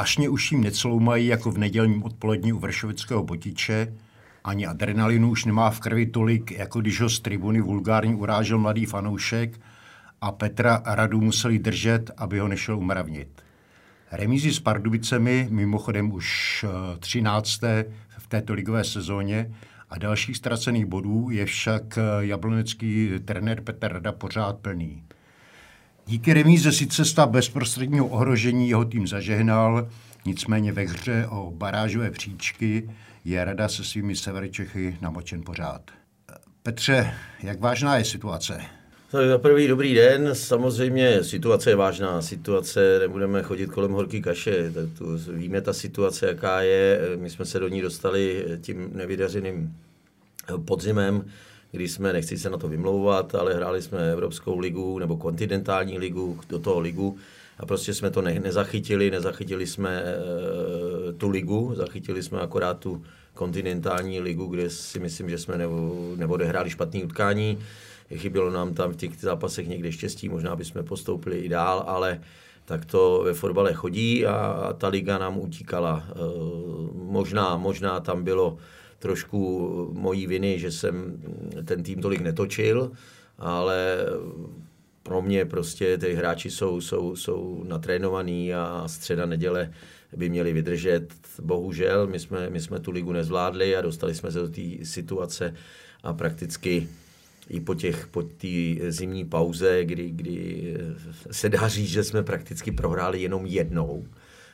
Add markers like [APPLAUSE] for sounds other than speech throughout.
Vášně už jim necloumají jako v nedělním odpolední u Vršovického botiče, ani adrenalinu už nemá v krvi tolik, jako když ho z tribuny vulgárně urážel mladý fanoušek a Petra Radu museli držet, aby ho nešel umravnit. Remízy s Pardubicemi, mimochodem už 13. Eh, v této ligové sezóně, a dalších ztracených bodů je však eh, jablonecký trenér Petr Rada pořád plný. Díky remíze sice stav bezprostředního ohrožení jeho tým zažehnal, nicméně ve hře o barážové příčky je Rada se svými Severčechy namočen pořád. Petře, jak vážná je situace? Tak za prvý dobrý den. Samozřejmě situace je vážná. Situace, nebudeme chodit kolem horký kaše. Tak tu, víme ta situace, jaká je. My jsme se do ní dostali tím nevydařeným podzimem, kdy jsme, nechci se na to vymlouvat, ale hráli jsme Evropskou ligu nebo kontinentální ligu, do toho ligu a prostě jsme to ne, nezachytili, nezachytili jsme e, tu ligu, zachytili jsme akorát tu kontinentální ligu, kde si myslím, že jsme neodehráli špatné utkání. Chybělo nám tam v těch zápasech někde štěstí, možná bychom postoupili i dál, ale tak to ve fotbale chodí a ta liga nám utíkala. E, možná, možná tam bylo trošku mojí viny, že jsem ten tým tolik netočil, ale pro mě prostě ty hráči jsou, jsou, jsou natrénovaní a středa neděle by měli vydržet. Bohužel, my jsme, my jsme tu ligu nezvládli a dostali jsme se do té situace a prakticky i po těch po zimní pauze, kdy, kdy se dá říct, že jsme prakticky prohráli jenom jednou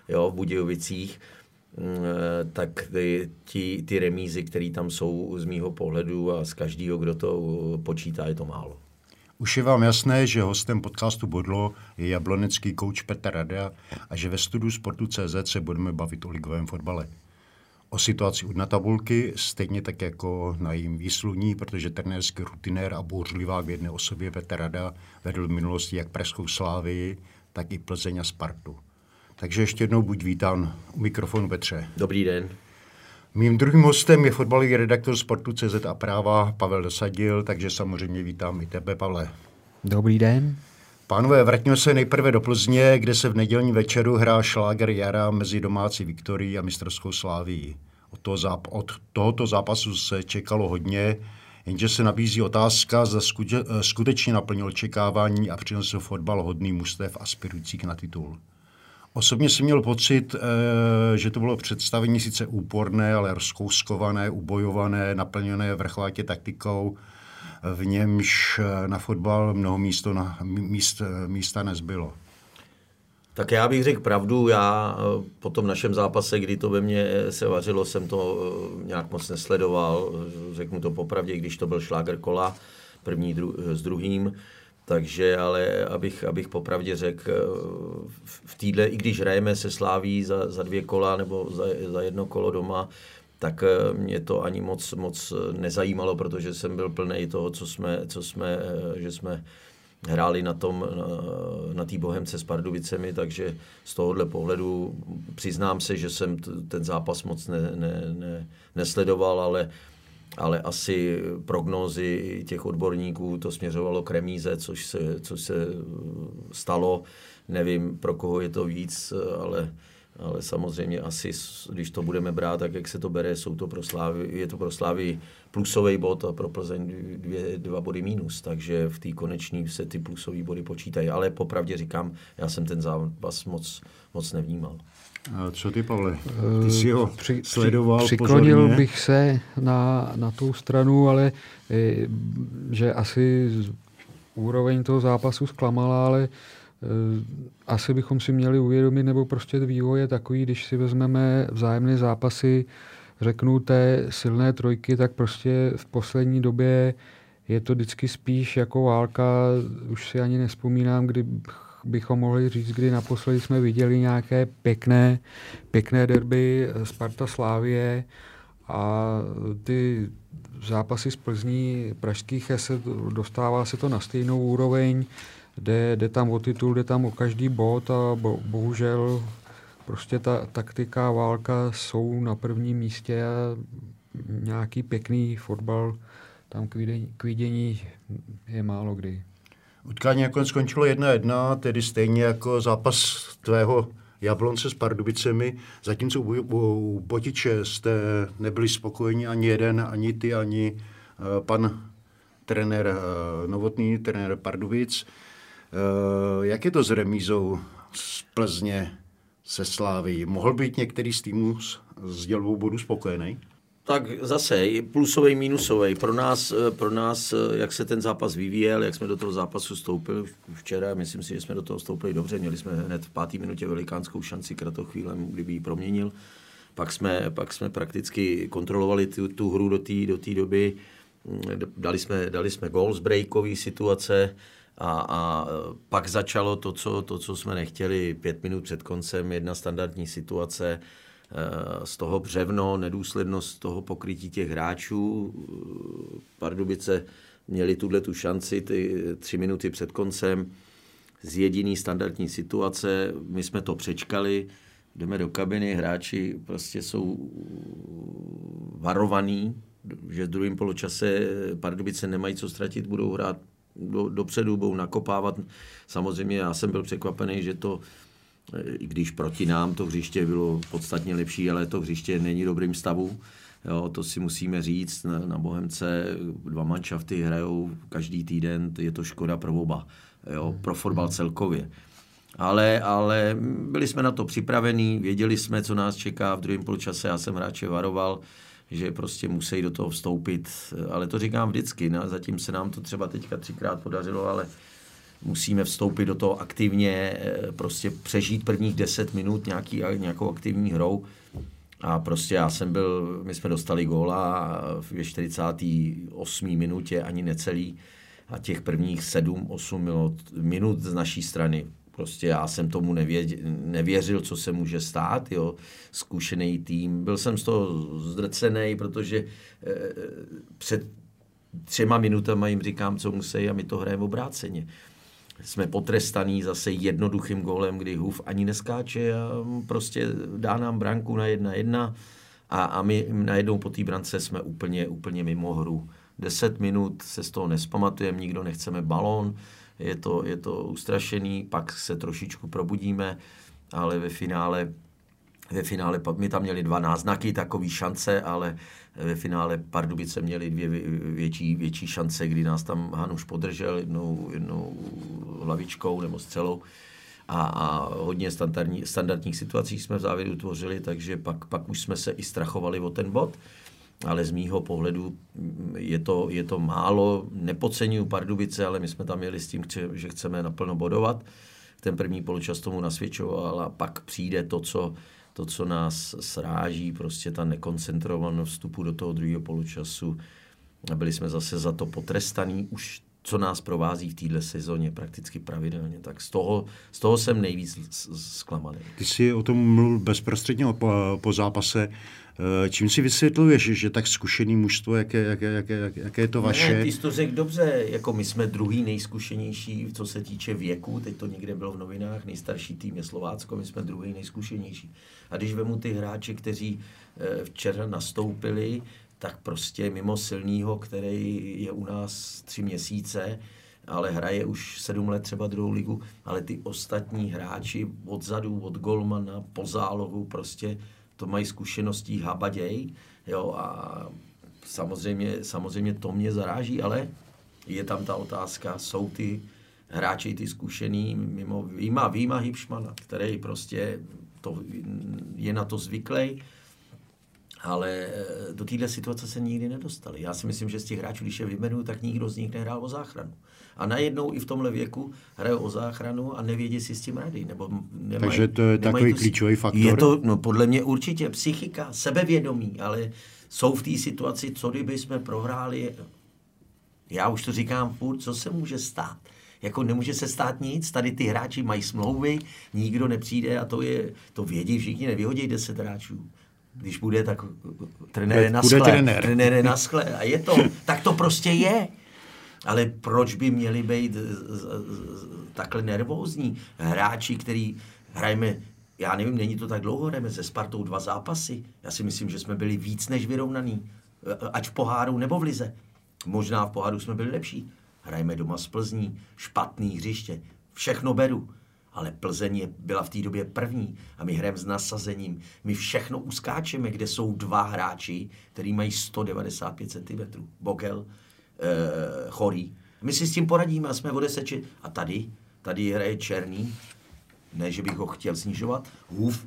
jo, v Budějovicích, tak ty, ty, remízy, které tam jsou z mýho pohledu a z každého, kdo to počítá, je to málo. Už je vám jasné, že hostem podcastu Bodlo je jablonecký kouč Petr Rada a že ve studiu Sportu.cz se budeme bavit o ligovém fotbale. O situaci na tabulky, stejně tak jako na jím výsluní, protože trenérský rutinér a bouřlivák v jedné osobě Petr Rada vedl v minulosti jak Pražskou Slávii, tak i Plzeň a Spartu. Takže ještě jednou buď vítán u mikrofonu Petře. Dobrý den. Mým druhým hostem je fotbalový redaktor Sportu CZ a práva Pavel Dosadil, takže samozřejmě vítám i tebe, Pavle. Dobrý den. Pánové, vraťme se nejprve do Plzně, kde se v nedělní večeru hrá šláger jara mezi domácí Viktorií a mistrovskou Sláví. Od, toho záp- od tohoto zápasu se čekalo hodně, jenže se nabízí otázka, zda skutečně naplnil očekávání a přinesl fotbal hodný mustev aspirujících na titul. Osobně jsem měl pocit, eh, že to bylo představení sice úporné, ale rozkouskované, ubojované, naplněné vrchovatě taktikou, v němž eh, na fotbal mnoho místo na, míst, eh, místa nezbylo. Tak já bych řekl pravdu, já po tom našem zápase, kdy to ve mně se vařilo, jsem to nějak moc nesledoval, řeknu to popravdě, když to byl šláger kola, první dru, s druhým, takže ale abych, abych popravdě řekl, eh, v týdle, i když hrajeme se sláví za, za dvě kola nebo za, za jedno kolo doma, tak eh, mě to ani moc, moc nezajímalo, protože jsem byl plný toho, co jsme, co jsme, eh, že jsme hráli na tom, na, té Bohemce s Pardubicemi, takže z tohohle pohledu přiznám se, že jsem ten zápas moc ne, ne, ne, nesledoval, ale ale asi prognózy těch odborníků to směřovalo k remíze, což se, což se stalo. Nevím, pro koho je to víc, ale, ale samozřejmě asi, když to budeme brát, tak jak se to bere, jsou to pro Slávy, je to pro Slávy plusový bod a pro Plzeň dvě, dva body mínus, takže v té koneční se ty plusové body počítají. Ale popravdě říkám, já jsem ten zápas moc, moc nevnímal. A co ty, Pavle? Ty jsi ho při, sledoval Přiklonil pozorně? bych se na, na tu stranu, ale eh, že asi úroveň toho zápasu zklamala, ale eh, asi bychom si měli uvědomit, nebo prostě vývoj je takový, když si vezmeme vzájemné zápasy, řeknu té silné trojky, tak prostě v poslední době je to vždycky spíš jako válka, už si ani nespomínám, kdy bychom mohli říct, kdy naposledy jsme viděli nějaké pěkné, pěkné derby Sparta Slávie a ty zápasy z Plzní pražských se dostává se to na stejnou úroveň, jde, jde tam o titul, jde tam o každý bod a bo, bohužel prostě ta taktika a válka jsou na prvním místě a nějaký pěkný fotbal tam k vidění, k vidění je málo kdy. Utkání nakonec skončilo 1-1, tedy stejně jako zápas tvého Jablonce s Pardubicemi, zatímco u, u Botiče jste nebyli spokojeni ani jeden, ani ty, ani uh, pan trenér uh, Novotný, trenér Pardubic. Uh, jak je to s remízou z Plzně se Slávy? Mohl být některý z týmů s, s dělbou bodu spokojený? Tak zase plusový, minusový. Pro nás, pro nás, jak se ten zápas vyvíjel, jak jsme do toho zápasu vstoupili včera, myslím si, že jsme do toho vstoupili dobře. Měli jsme hned v páté minutě velikánskou šanci kratochvílem, kdyby ji proměnil. Pak jsme, pak jsme prakticky kontrolovali tu, tu hru do té do doby. Dali jsme, dali jsme gol z breakové situace a, a pak začalo to co, to, co jsme nechtěli. Pět minut před koncem, jedna standardní situace, z toho břevno, nedůslednost toho pokrytí těch hráčů. Pardubice měli tuhle tu šanci ty tři minuty před koncem z jediný standardní situace. My jsme to přečkali, jdeme do kabiny, hráči prostě jsou varovaní, že v druhém poločase Pardubice nemají co ztratit, budou hrát do, dopředu, budou nakopávat. Samozřejmě já jsem byl překvapený, že to i když proti nám to hřiště bylo podstatně lepší, ale to hřiště není dobrým stavu. Jo, to si musíme říct. Na, na Bohemce dva manšafty hrajou každý týden, je to škoda pro oba, jo, pro fotbal celkově. Ale, ale byli jsme na to připravení, věděli jsme, co nás čeká v druhém poločase. Já jsem hráče varoval, že prostě musí do toho vstoupit. Ale to říkám vždycky. No, zatím se nám to třeba teďka třikrát podařilo, ale musíme vstoupit do toho aktivně, eh, prostě přežít prvních 10 minut nějaký, nějakou aktivní hrou. A prostě já jsem byl, my jsme dostali góla v 48. minutě, ani necelý, a těch prvních 7-8 minut, z naší strany, prostě já jsem tomu nevěděl, nevěřil, co se může stát, jo, zkušený tým. Byl jsem z toho zdrcený, protože eh, před třema minutami jim říkám, co musí a my to hrajeme obráceně jsme potrestaný zase jednoduchým gólem, kdy Huf ani neskáče a prostě dá nám branku na jedna jedna a, a my najednou po té brance jsme úplně, úplně mimo hru. Deset minut se z toho nespamatujeme, nikdo nechceme balón, je to, je to ustrašený, pak se trošičku probudíme, ale ve finále ve finále my tam měli dva náznaky, takové šance, ale ve finále Pardubice měli dvě větší, větší šance, kdy nás tam Hanuš podržel jednou, jednou hlavičkou nebo střelou a, a hodně standardní, standardních situací jsme v závěru tvořili, takže pak, pak už jsme se i strachovali o ten bod ale z mýho pohledu je to, je to málo. Nepodceňuju Pardubice, ale my jsme tam měli s tím, že chceme naplno bodovat. Ten první poločas tomu nasvědčoval a pak přijde to, co, to, co nás sráží, prostě ta nekoncentrovanost vstupu do toho druhého poločasu. Byli jsme zase za to potrestaný už co nás provází v téhle sezóně prakticky pravidelně. Tak z toho, z toho jsem nejvíc zklamaný. Ty jsi o tom mluvil bezprostředně po, po zápase. Eh, čím si vysvětluješ, že tak zkušený mužstvo, jaké, jaké, jaké, jaké je to vaše? Ne, ty jsi to řekl dobře, jako my jsme druhý nejzkušenější, co se týče věku, teď to někde bylo v novinách, nejstarší tým je Slovácko, my jsme druhý nejzkušenější. A když vemu ty hráče, kteří eh, včera nastoupili, tak prostě mimo silného, který je u nás tři měsíce, ale hraje už sedm let třeba druhou ligu, ale ty ostatní hráči odzadu, od golmana, po zálohu, prostě to mají zkušeností habaděj, jo, a samozřejmě, samozřejmě to mě zaráží, ale je tam ta otázka, jsou ty hráči ty zkušený, mimo výma, výma Hipšmana, který prostě to, je na to zvyklý, ale eh, do téhle situace se nikdy nedostali. Já si myslím, že z těch hráčů, když je vyjmenuju, tak nikdo z nich nehrál o záchranu. A najednou i v tomhle věku hrajou o záchranu a nevědí si s tím rady. Nebo nemají, Takže to je takový to, klíčový faktor? Je to, no podle mě určitě psychika, sebevědomí, ale jsou v té situaci, co kdyby jsme prohráli, já už to říkám furt, co se může stát. Jako nemůže se stát nic, tady ty hráči mají smlouvy, nikdo nepřijde a to je, to vědí všichni, nevyhodí 10 hráčů když bude, tak trenér je na skle. Trenér. trenér je na skle. A je to, tak to prostě je. Ale proč by měli být takhle nervózní hráči, který hrajeme, já nevím, není to tak dlouho, hrajeme se Spartou dva zápasy. Já si myslím, že jsme byli víc než vyrovnaný. Ať v poháru nebo v lize. Možná v poháru jsme byli lepší. Hrajeme doma z Plzní, špatný hřiště. Všechno beru. ale Plzeň je, byla v té době první a my hrajeme s nasazením. My všechno uskáčeme, kde jsou dva hráči, který mají 195 cm. Bogel, eh, Chorý. My si s tím poradíme a jsme o deseči. A tady, tady hraje Černý, ne, že bych ho chtěl snižovat, Hův,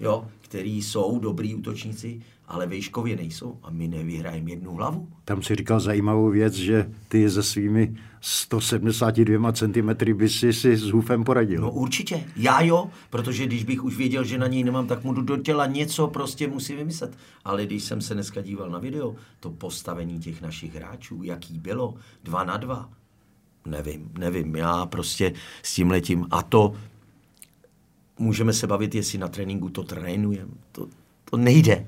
jo, který jsou dobrý útočníci, ale vejškově nejsou a my nevyhrajeme jednu hlavu. Tam si říkal zajímavou věc, že ty se svými 172 cm by si, si s Hufem poradil. No určitě, já jo, protože když bych už věděl, že na něj nemám, tak mu do těla něco prostě musím vymyslet. Ale když jsem se dneska díval na video, to postavení těch našich hráčů, jaký bylo, dva na dva, nevím, nevím, já prostě s tím letím a to můžeme se bavit, jestli na tréninku to trénujeme. To, to nejde.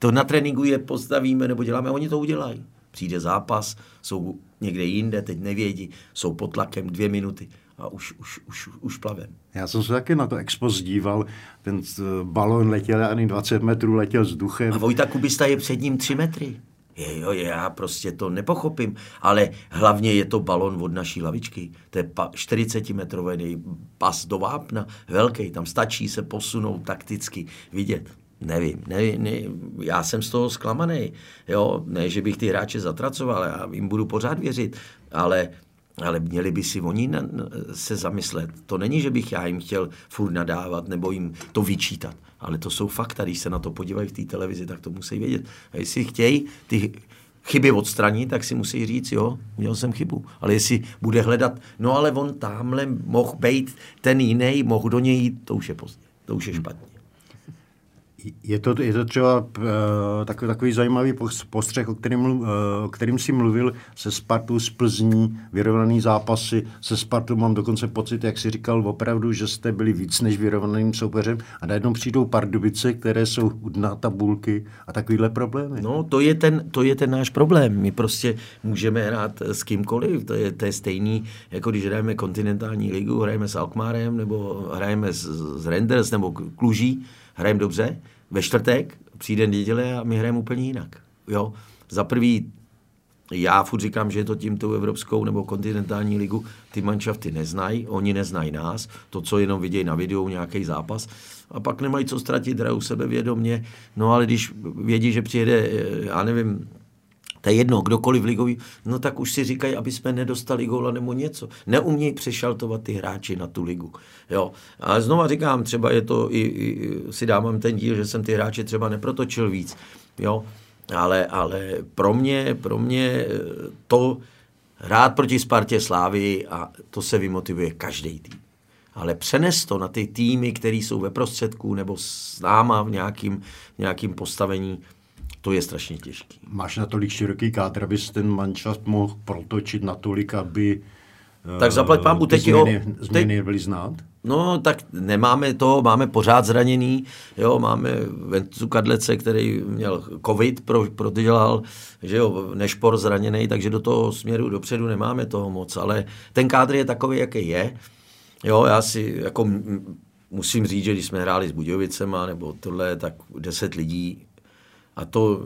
To na tréninku je postavíme nebo děláme, oni to udělají. Přijde zápas, jsou někde jinde, teď nevědí, jsou pod tlakem dvě minuty a už, už, už, už plavem. Já jsem se taky na to expoz díval, ten eh, balon letěl ani 20 metrů, letěl vzduchem. A Vojta Kubista je před ním 3 metry. Je, jo, já prostě to nepochopím, ale hlavně je to balon od naší lavičky. To je 40-metrový pas do vápna, velký, tam stačí se posunout takticky, vidět. Nevím, ne, ne, já jsem z toho zklamaný. Jo, ne, že bych ty hráče zatracoval, já jim budu pořád věřit, ale, ale měli by si oni na, se zamyslet. To není, že bych já jim chtěl furt nadávat nebo jim to vyčítat, ale to jsou fakta. Když se na to podívají v té televizi, tak to musí vědět. A jestli chtějí ty chyby odstranit, tak si musí říct, jo, měl jsem chybu. Ale jestli bude hledat, no ale on tamhle mohl být ten jiný, mohl do něj jít, to už je pozdě, to už je špatně. Je to, je to třeba uh, takový, takový zajímavý postřeh, o kterým, uh, o kterým si mluvil se Spartou z Plzní, vyrovnaný zápasy. Se Spartou mám dokonce pocit, jak si říkal, opravdu, že jste byli víc než vyrovnaným soupeřem a najednou přijdou Pardubice, které jsou u dna tabulky a takovýhle problémy. No, to je, ten, to je ten náš problém. My prostě můžeme hrát s kýmkoliv. To je, to je stejný, jako když hrajeme kontinentální ligu, hrajeme s Alkmárem, nebo hrajeme s, s Renders, nebo Kluží hrajeme dobře, ve čtvrtek přijde neděle a my hrajeme úplně jinak. Jo? Za prvý, já furt říkám, že je to tím tou evropskou nebo kontinentální ligu, ty manšafty neznají, oni neznají nás, to, co jenom vidějí na videu, nějaký zápas, a pak nemají co ztratit, hrajou sebevědomě, no ale když vědí, že přijede, já nevím, to je jedno, kdokoliv ligový, no tak už si říkají, aby jsme nedostali góla nebo něco. Neumějí přešaltovat ty hráči na tu ligu. Jo. A znova říkám, třeba je to, i, i si dávám ten díl, že jsem ty hráče třeba neprotočil víc. Jo. Ale, ale pro mě, pro mě eh, to hrát proti Spartě Slávy a to se vymotivuje každý tým. Ale přenes to na ty týmy, které jsou ve prostředku nebo s náma v nějakým, nějakým postavení, to je strašně těžký. Máš na tolik široký kádr, abys ten manšaft mohl protočit natolik, aby tak zaplať pán teď změny, změny byly znát? No, tak nemáme to, máme pořád zraněný, jo, máme Ventu Kadlece, který měl covid, pro, prodělal, že jo, nešpor zraněný, takže do toho směru dopředu nemáme toho moc, ale ten kádr je takový, jaký je. Jo, já si jako musím říct, že když jsme hráli s Budějovicema nebo tohle, tak deset lidí a to,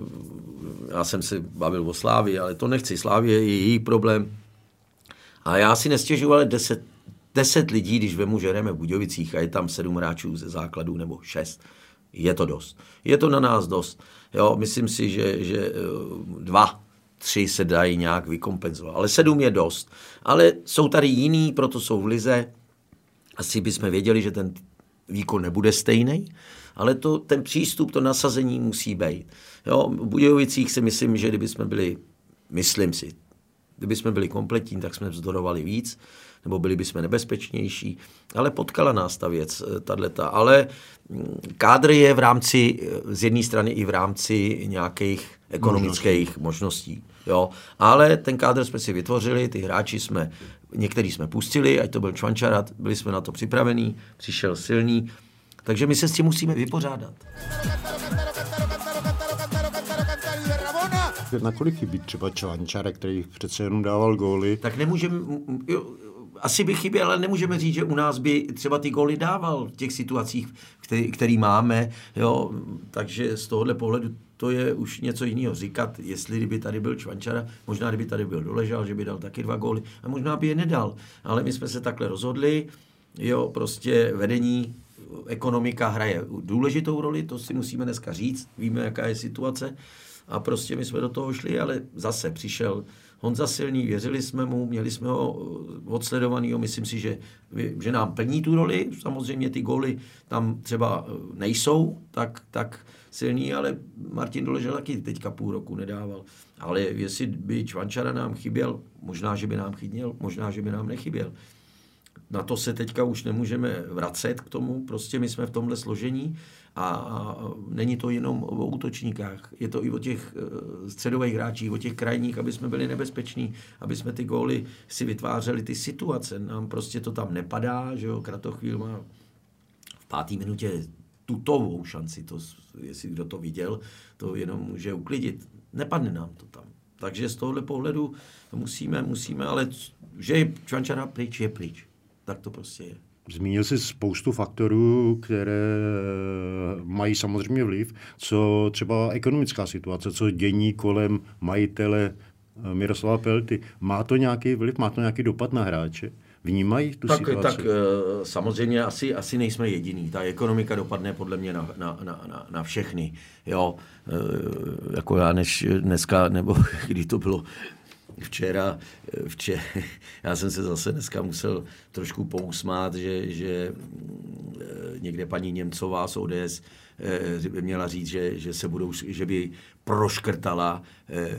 já jsem se bavil o Slávii, ale to nechci. Slávie je její problém. A já si nestěžuji, ale deset, deset lidí, když vemu, že jdeme v Budějovicích a je tam sedm hráčů ze základů nebo šest, je to dost. Je to na nás dost. Jo, myslím si, že, že eh, dva, tři se dají nějak vykompenzovat. Ale sedm je dost. Ale jsou tady jiný, proto jsou v lize. Asi bychom věděli, že ten výkon nebude stejný ale to, ten přístup, to nasazení musí být. Jo, v Budějovicích si myslím, že kdyby jsme byli, myslím si, kdyby jsme byli kompletní, tak jsme vzdorovali víc, nebo byli bychom nebezpečnější, ale potkala nás ta věc, eh, tato. Ale mm, kádr je v rámci, eh, z jedné strany i v rámci nějakých ekonomických možností. možností jo. Ale ten kádr jsme si vytvořili, ty hráči jsme, některý jsme pustili, ať to byl Čvančarat, byli jsme na to připravení, přišel silný, takže my se s tím musíme vypořádat. Nakolik chybí třeba Čvančara, který přece jenom dával góly? Tak nemůžeme, asi by chyběl, ale nemůžeme říct, že u nás by třeba ty góly dával v těch situacích, který, který máme, jo, takže z tohohle pohledu to je už něco jiného říkat, jestli by tady byl Čvančara, možná kdyby tady byl doležal, že by dal taky dva góly a možná by je nedal, ale my jsme se takhle rozhodli, jo, prostě vedení, ekonomika hraje důležitou roli, to si musíme dneska říct, víme, jaká je situace a prostě my jsme do toho šli, ale zase přišel Honza Silný, věřili jsme mu, měli jsme ho eh, odsledovaný, myslím si, že, že nám plní tu roli, samozřejmě ty góly tam třeba eh, nejsou tak, tak silný, ale Martin Doležel taky teďka půl roku nedával. Ale jestli by Čvančara nám chyběl, možná, že by nám chyběl, možná, že by nám nechyběl. Na to se teďka už nemůžeme vracet k tomu, prostě my jsme v tomhle složení a, není to jenom o útočníkách, je to i o těch uh, středových hráčích, o těch krajních, aby jsme byli nebezpeční, aby jsme ty góly si vytvářeli ty situace. Nám prostě to tam nepadá, že jo, Kratochvíl má v páté minutě tutovou šanci, to, jestli kdo to viděl, to jenom může uklidit. Nepadne nám to tam. Takže z tohohle pohledu musíme, musíme, ale že je Čvančara pryč, je pryč. Tak to prostě je. Zmínil jsi spoustu faktorů, které mají samozřejmě vliv, co třeba ekonomická situace, co dění kolem majitele eh, Miroslava Pelty. Má to nějaký vliv, má to nějaký dopad na hráče? Vnímají tu tak, situaci? Tak eh, samozřejmě asi, asi nejsme jediný. Ta ekonomika dopadne podle mě na, na, na, na všechny. Jo, eh, jako já než dneska, nebo [LAUGHS] kdy to bylo, včera, včera, já jsem se zase dneska musel trošku pousmát, že, že eh, někde paní Němcová z ODS eh, měla říct, že, že, se budou, že by proškrtala eh,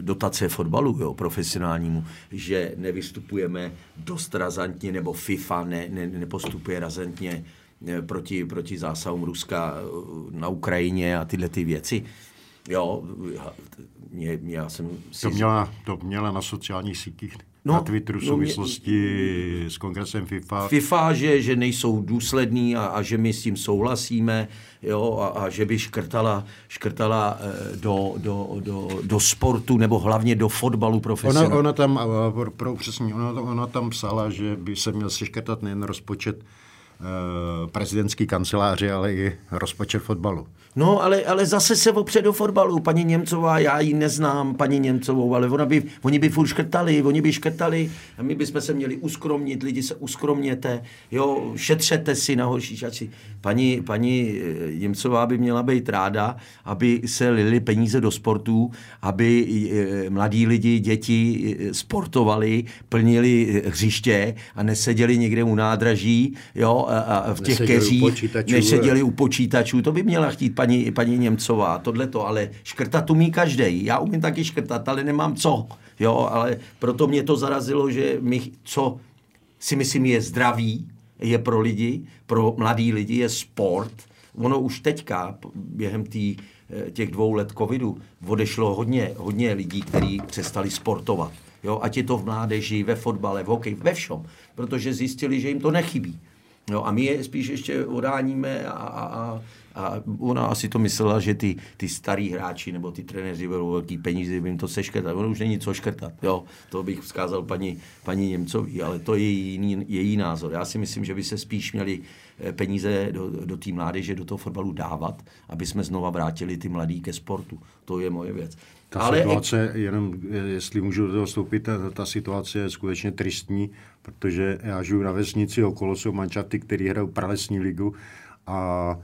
dotace fotbalu jo, profesionálnímu, že nevystupujeme dost razantně, nebo FIFA ne, ne, nepostupuje razantně proti, proti zásahům Ruska na Ukrajině a tyhle ty věci. Jo, já, mě, já jsem si... To měla, to měla na sociálních sítích, no, na Twitteru v souvislosti no, mě, s kongresem FIFA. FIFA, že, že nejsou důslední a, a že my s tím souhlasíme, jo, a, a že by škrtala, škrtala eh, do, do, do, do sportu, nebo hlavně do fotbalu profesionálního. Ona, ona tam, pro, pro přesně, ona, ona tam psala, že by se měl seškrtat nejen rozpočet Eh, prezidentský kanceláři, ale i rozpočet fotbalu. No, ale, ale zase se opře do fotbalu. Paní Němcová, já ji neznám, paní Němcovou, ale ona by, oni by furt škrtali, oni by škrtali a my bychom se měli uskromnit, lidi se uskromněte, jo, šetřete si na horší čači. Paní, paní eh, Němcová by měla být ráda, aby se lili peníze do sportu, aby eh, mladí lidi, děti sportovali, plnili hřiště a neseděli někde u nádraží, jo, a v těch keřích, než seděli u počítačů. To by měla chtít paní, paní Němcová, tohle to, ale škrtat umí každý. Já umím taky škrtat, ale nemám co. Jo, ale proto mě to zarazilo, že my, co si myslím je zdraví, je pro lidi, pro mladý lidi, je sport. Ono už teďka, během tý, eh, těch dvou let covidu, odešlo hodně, hodně lidí, kteří přestali sportovat. Jo, ať je to v mládeži, ve fotbale, v hokeji, ve všem. Protože zjistili, že jim to nechybí. No a my je spíš ještě odáníme a, a, a, ona asi to myslela, že ty, ty starý hráči nebo ty trenéři budou velký peníze, by jim to seškrtat. Ono už není co škrtat. Jo, to bych vzkázal paní, paní Němcovi, ale to je její, její názor. Já si myslím, že by se spíš měli eh, peníze do, do té mládeže, do toho fotbalu dávat, aby jsme znova vrátili ty mladí ke sportu. To je moje věc. Ta Ale situace, jenom jestli můžu do toho vstoupit, ta, ta situace je skutečně tristní, protože já žiju na vesnici, okolo jsou mančaty, který hrajou pralesní ligu a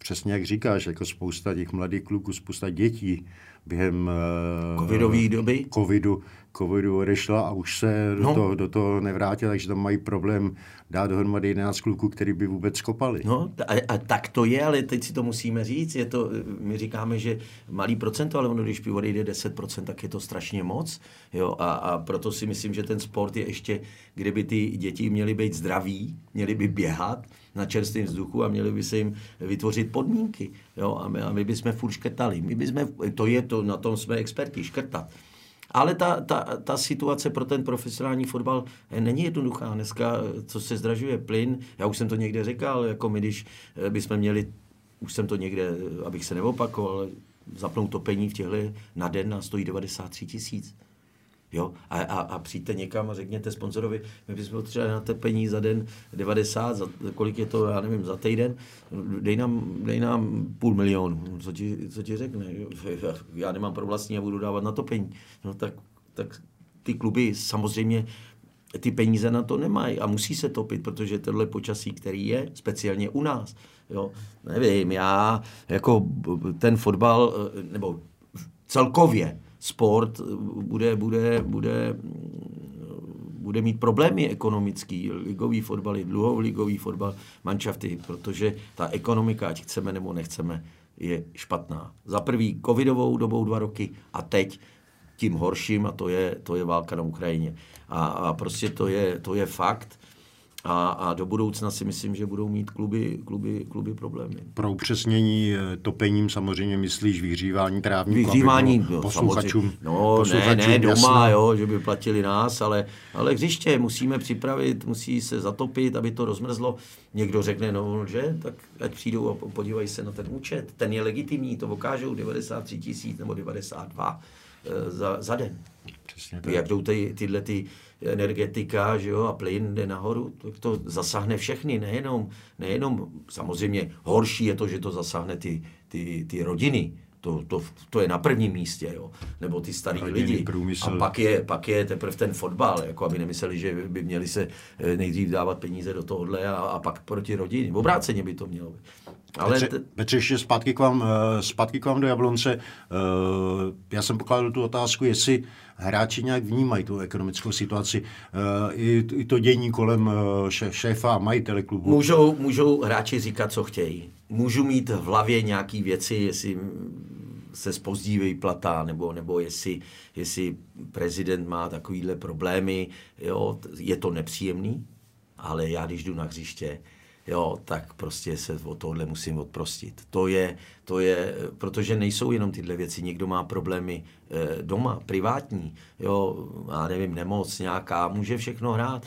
přesně jak říkáš, jako spousta těch mladých kluků, spousta dětí během eh, covidové doby covidu, covidu odešla a už se no. do, toho, do toho nevrátila, takže tam mají problém dát dohromady 11 kluků, který by vůbec kopali. No a, a tak to je, ale teď si to musíme říct. Je to, my říkáme, že malý procento, ale ono, když odejde 10%, tak je to strašně moc. Jo? A, a proto si myslím, že ten sport je ještě, kdyby ty děti měly být zdraví, měly by běhat na čerstvém vzduchu a měly by se jim vytvořit podmínky. Jo? A, my, a my bychom furt škrtali. My bychom, to je to, na tom jsme experti, škrtat. Ale ta, ta, ta situace pro ten profesionální fotbal eh, není jednoduchá. Dneska, eh, co se zdražuje plyn, já už jsem to někde říkal, jako my, když eh, bychom měli, už jsem to někde, abych se neopakoval, zapnout topení v těchto na den nás stojí 93 tisíc. Jo? A, a, a přijďte někam a řekněte sponzorovi, my bychom potřebovali na tepení za den 90, za, kolik je to, já nevím, za týden, dej nám, dej nám půl milionu, co ti, co ti řekne? [LAUGHS] Já nemám pro vlastní a budu dávat na topení. No tak, tak ty kluby samozřejmě ty peníze na to nemají a musí se topit, protože tohle počasí, který je, speciálně u nás, jo, nevím, já jako ten fotbal, nebo celkově sport bude, bude, bude, bude mít problémy ekonomický, ligový fotbal, ligový fotbal, manšafty, protože ta ekonomika, ať chceme nebo nechceme, je špatná. Za prvý covidovou dobou dva roky a teď tím horším a to je, to je válka na Ukrajině. A, a prostě to je, to je fakt. A, a do budoucna si myslím, že budou mít kluby, kluby, kluby problémy. Pro upřesnění eh, topením samozřejmě myslíš vyhřívání trávníků? Vyhřívání no, posluchačům. No posluchačům, ne, ne doma, jo, že by platili nás, ale, ale hřiště musíme připravit, musí se zatopit, aby to rozmrzlo. Někdo řekne, no že, tak ať přijdou a podívají se na ten účet. Ten je legitimní, to ukážou 93 tisíc nebo 92 eh, za, za den. Přesně tak. Jak jdou ty, tyhle ty energetika že jo, a plyn jde nahoru, tak to zasáhne všechny, nejenom, nejenom, samozřejmě horší je to, že to zasáhne ty, ty, ty rodiny, to, to, to je na prvním místě, jo. nebo ty starý Rodiny, lidi. Průmysl. A pak je, pak je teprve ten fotbal, jako aby nemysleli, že by měli se eh, nejdřív dávat peníze do tohohle a, a pak proti rodiny. Obráceně by to mělo být. Ale Petře, t... Petře, ještě zpátky k, vám, eh, zpátky k vám do Jablonce. Eh, já jsem pokládal tu otázku, jestli hráči nějak vnímají tu ekonomickou situaci. I, i to dění kolem šéfa a majitele klubu. Můžou, můžou hráči říkat, co chtějí můžu mít v hlavě nějaké věci, jestli se spozdí výplata, nebo, nebo jestli, jestli prezident má takovýhle problémy, jo, je to nepříjemný, ale já když jdu na hřiště, jo, tak prostě se o tohle musím odprostit. To je, to je, protože nejsou jenom tyhle věci. Někdo má problémy e, doma, privátní, jo, já nevím, nemoc nějaká, může všechno hrát.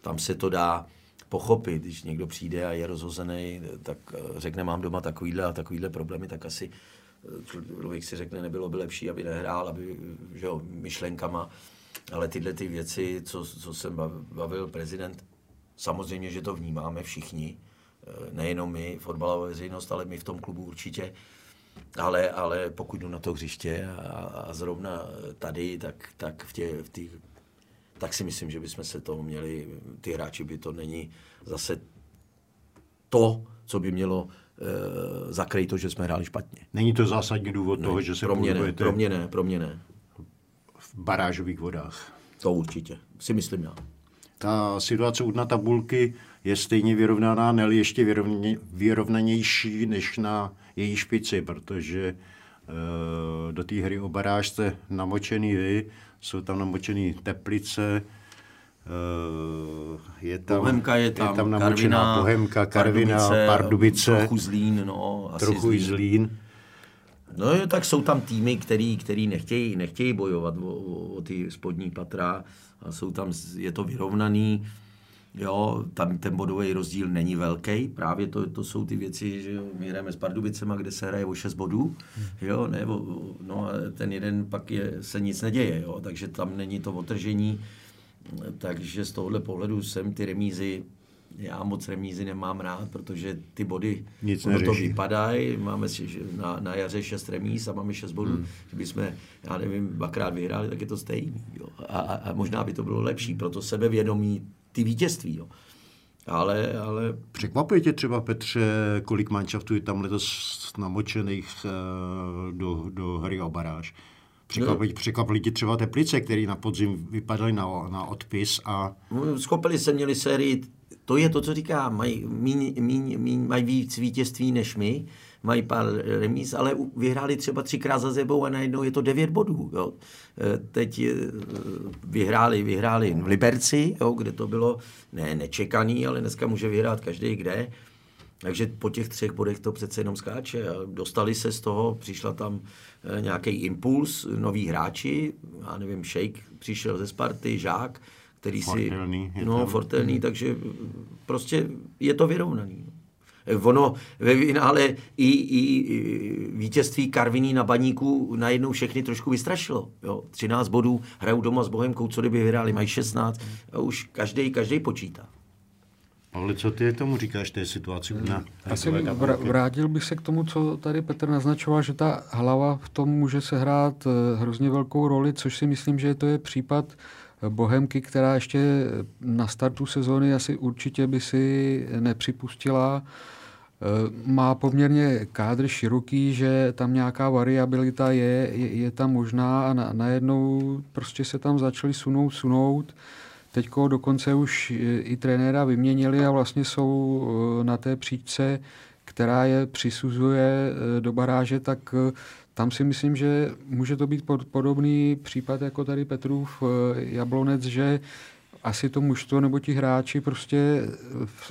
Tam se to dá, pochopit, když někdo přijde a je rozhozený, tak eh, řekne, mám doma takovýhle a takovýhle problémy, tak asi eh, člověk si řekne, nebylo by lepší, aby nehrál, aby, že jo, myšlenkama, ale tyhle ty věci, co, co jsem bavil prezident, samozřejmě, že to vnímáme všichni, eh, nejenom my, fotbalová veřejnost, ale my v tom klubu určitě, ale, ale pokud jdu na to hřiště a, a zrovna tady, tak, tak v, tě, v těch tak si myslím, že bychom se toho měli, ty hráči by to není zase to, co by mělo e, zakrýt to, že jsme hráli špatně. Není to zásadní důvod ne, toho, že se pro mě ne, pro mě ne, pro mě ne. V barážových vodách. To určitě, si myslím já. Ta situace u dna tabulky je stejně vyrovnaná, ne ještě vyrovně, vyrovnanější než na její špici, protože e, do té hry o baráž jste namočený vy, jsou tam namočené teplice, eh, je tam, Bohemka je tam, je tam namočená Karvina, Bohemka, Karvina, Pardubice, Pardubice trochu Zlín, no, asi trochu Zlín. Zlín. No jo, tak jsou tam týmy, který, který nechtějí, nechtějí bojovat o, o, o ty spodní patra jsou tam, je to vyrovnaný. Jo, tam ten bodový rozdíl není velký, právě to, to jsou ty věci, že my hrajeme s Pardubicema, kde se hraje o 6 bodů, jo, ne, o, no a ten jeden pak je, se nic neděje, jo, takže tam není to otržení, takže z tohohle pohledu jsem ty remízy, já moc remízy nemám rád, protože ty body, nic ono to vypadají, máme na, na jaře 6 remíz a máme 6 bodů, hmm. kdybychom, já nevím, dvakrát vyhráli, tak je to stejný, jo, a, a, a možná by to bylo lepší, proto sebevědomí ty vítězství. Jo. Ale, ale... Překvapuje tě třeba, Petře, kolik manšaftů je tam letos namočených uh, do, do hry o baráž? Překvapili, no. překvapili ti třeba Teplice, které na podzim vypadaly na, na odpis a... No, skopili se, měli sérii, to je to, co říká, mají, míň, míň, míň, mají víc vítězství než my, mají pár remíz, ale vyhráli třeba třikrát za sebou a najednou je to devět bodů. Jo. E, teď e, vyhráli, vyhráli v Liberci, jo, kde to bylo ne, nečekaný, ale dneska může vyhrát každý kde. Takže po těch třech bodech to přece jenom skáče. Dostali se z toho, přišla tam e, nějaký impuls, noví hráči, já nevím, Shake přišel ze Sparty, Žák, který fortelný, si... No, fortelný, takže prostě je to vyrovnaný. Ono ve finále i, i vítězství Karviní na baníku najednou všechny trošku vystrašilo. Jo. 13 bodů, hrajou doma s Bohemkou, co kdyby vyhráli, mají 16 a už každý, každý počítá. Ale co ty tomu říkáš té situaci? Na Asi vrátil bych se k tomu, co tady Petr naznačoval, že ta hlava v tom může sehrát eh, hrozně velkou roli, což si myslím, že to je případ Bohemky, která ještě na startu sezóny asi určitě by si nepřipustila. Má poměrně kádr široký, že tam nějaká variabilita je, je, je tam možná a na, najednou prostě se tam začali sunout, sunout. Teďko dokonce už i trenéra vyměnili a vlastně jsou na té příčce, která je přisuzuje do baráže, tak tam si myslím, že může to být podobný případ jako tady Petrův eh, Jablonec, že asi to mužstvo nebo ti hráči prostě